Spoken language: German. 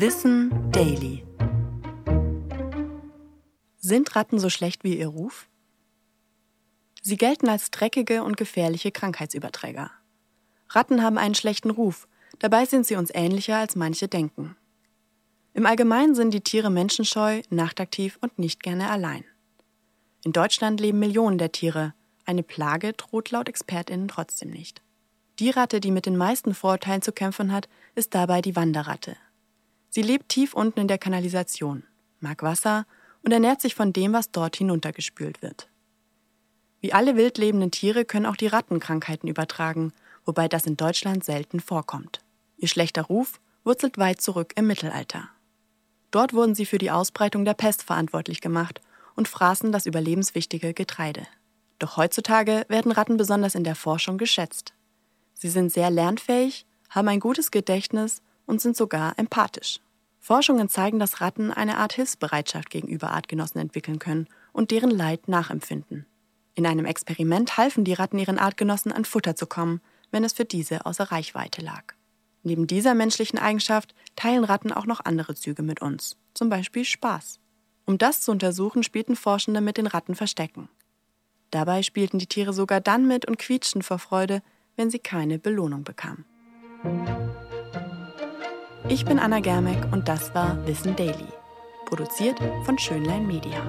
Wissen Daily. Sind Ratten so schlecht wie ihr Ruf? Sie gelten als dreckige und gefährliche Krankheitsüberträger. Ratten haben einen schlechten Ruf, dabei sind sie uns ähnlicher als manche denken. Im Allgemeinen sind die Tiere menschenscheu, nachtaktiv und nicht gerne allein. In Deutschland leben Millionen der Tiere, eine Plage droht laut Expertinnen trotzdem nicht. Die Ratte, die mit den meisten Vorurteilen zu kämpfen hat, ist dabei die Wanderratte. Sie lebt tief unten in der Kanalisation, mag Wasser und ernährt sich von dem, was dort hinuntergespült wird. Wie alle wild lebenden Tiere können auch die Ratten Krankheiten übertragen, wobei das in Deutschland selten vorkommt. Ihr schlechter Ruf wurzelt weit zurück im Mittelalter. Dort wurden sie für die Ausbreitung der Pest verantwortlich gemacht und fraßen das überlebenswichtige Getreide. Doch heutzutage werden Ratten besonders in der Forschung geschätzt. Sie sind sehr lernfähig, haben ein gutes Gedächtnis und sind sogar empathisch. Forschungen zeigen, dass Ratten eine Art Hilfsbereitschaft gegenüber Artgenossen entwickeln können und deren Leid nachempfinden. In einem Experiment halfen die Ratten ihren Artgenossen an Futter zu kommen, wenn es für diese außer Reichweite lag. Neben dieser menschlichen Eigenschaft teilen Ratten auch noch andere Züge mit uns, zum Beispiel Spaß. Um das zu untersuchen, spielten Forschende mit den Ratten Verstecken. Dabei spielten die Tiere sogar dann mit und quietschten vor Freude, wenn sie keine Belohnung bekamen. Ich bin Anna Germeck und das war Wissen Daily, produziert von Schönlein Media.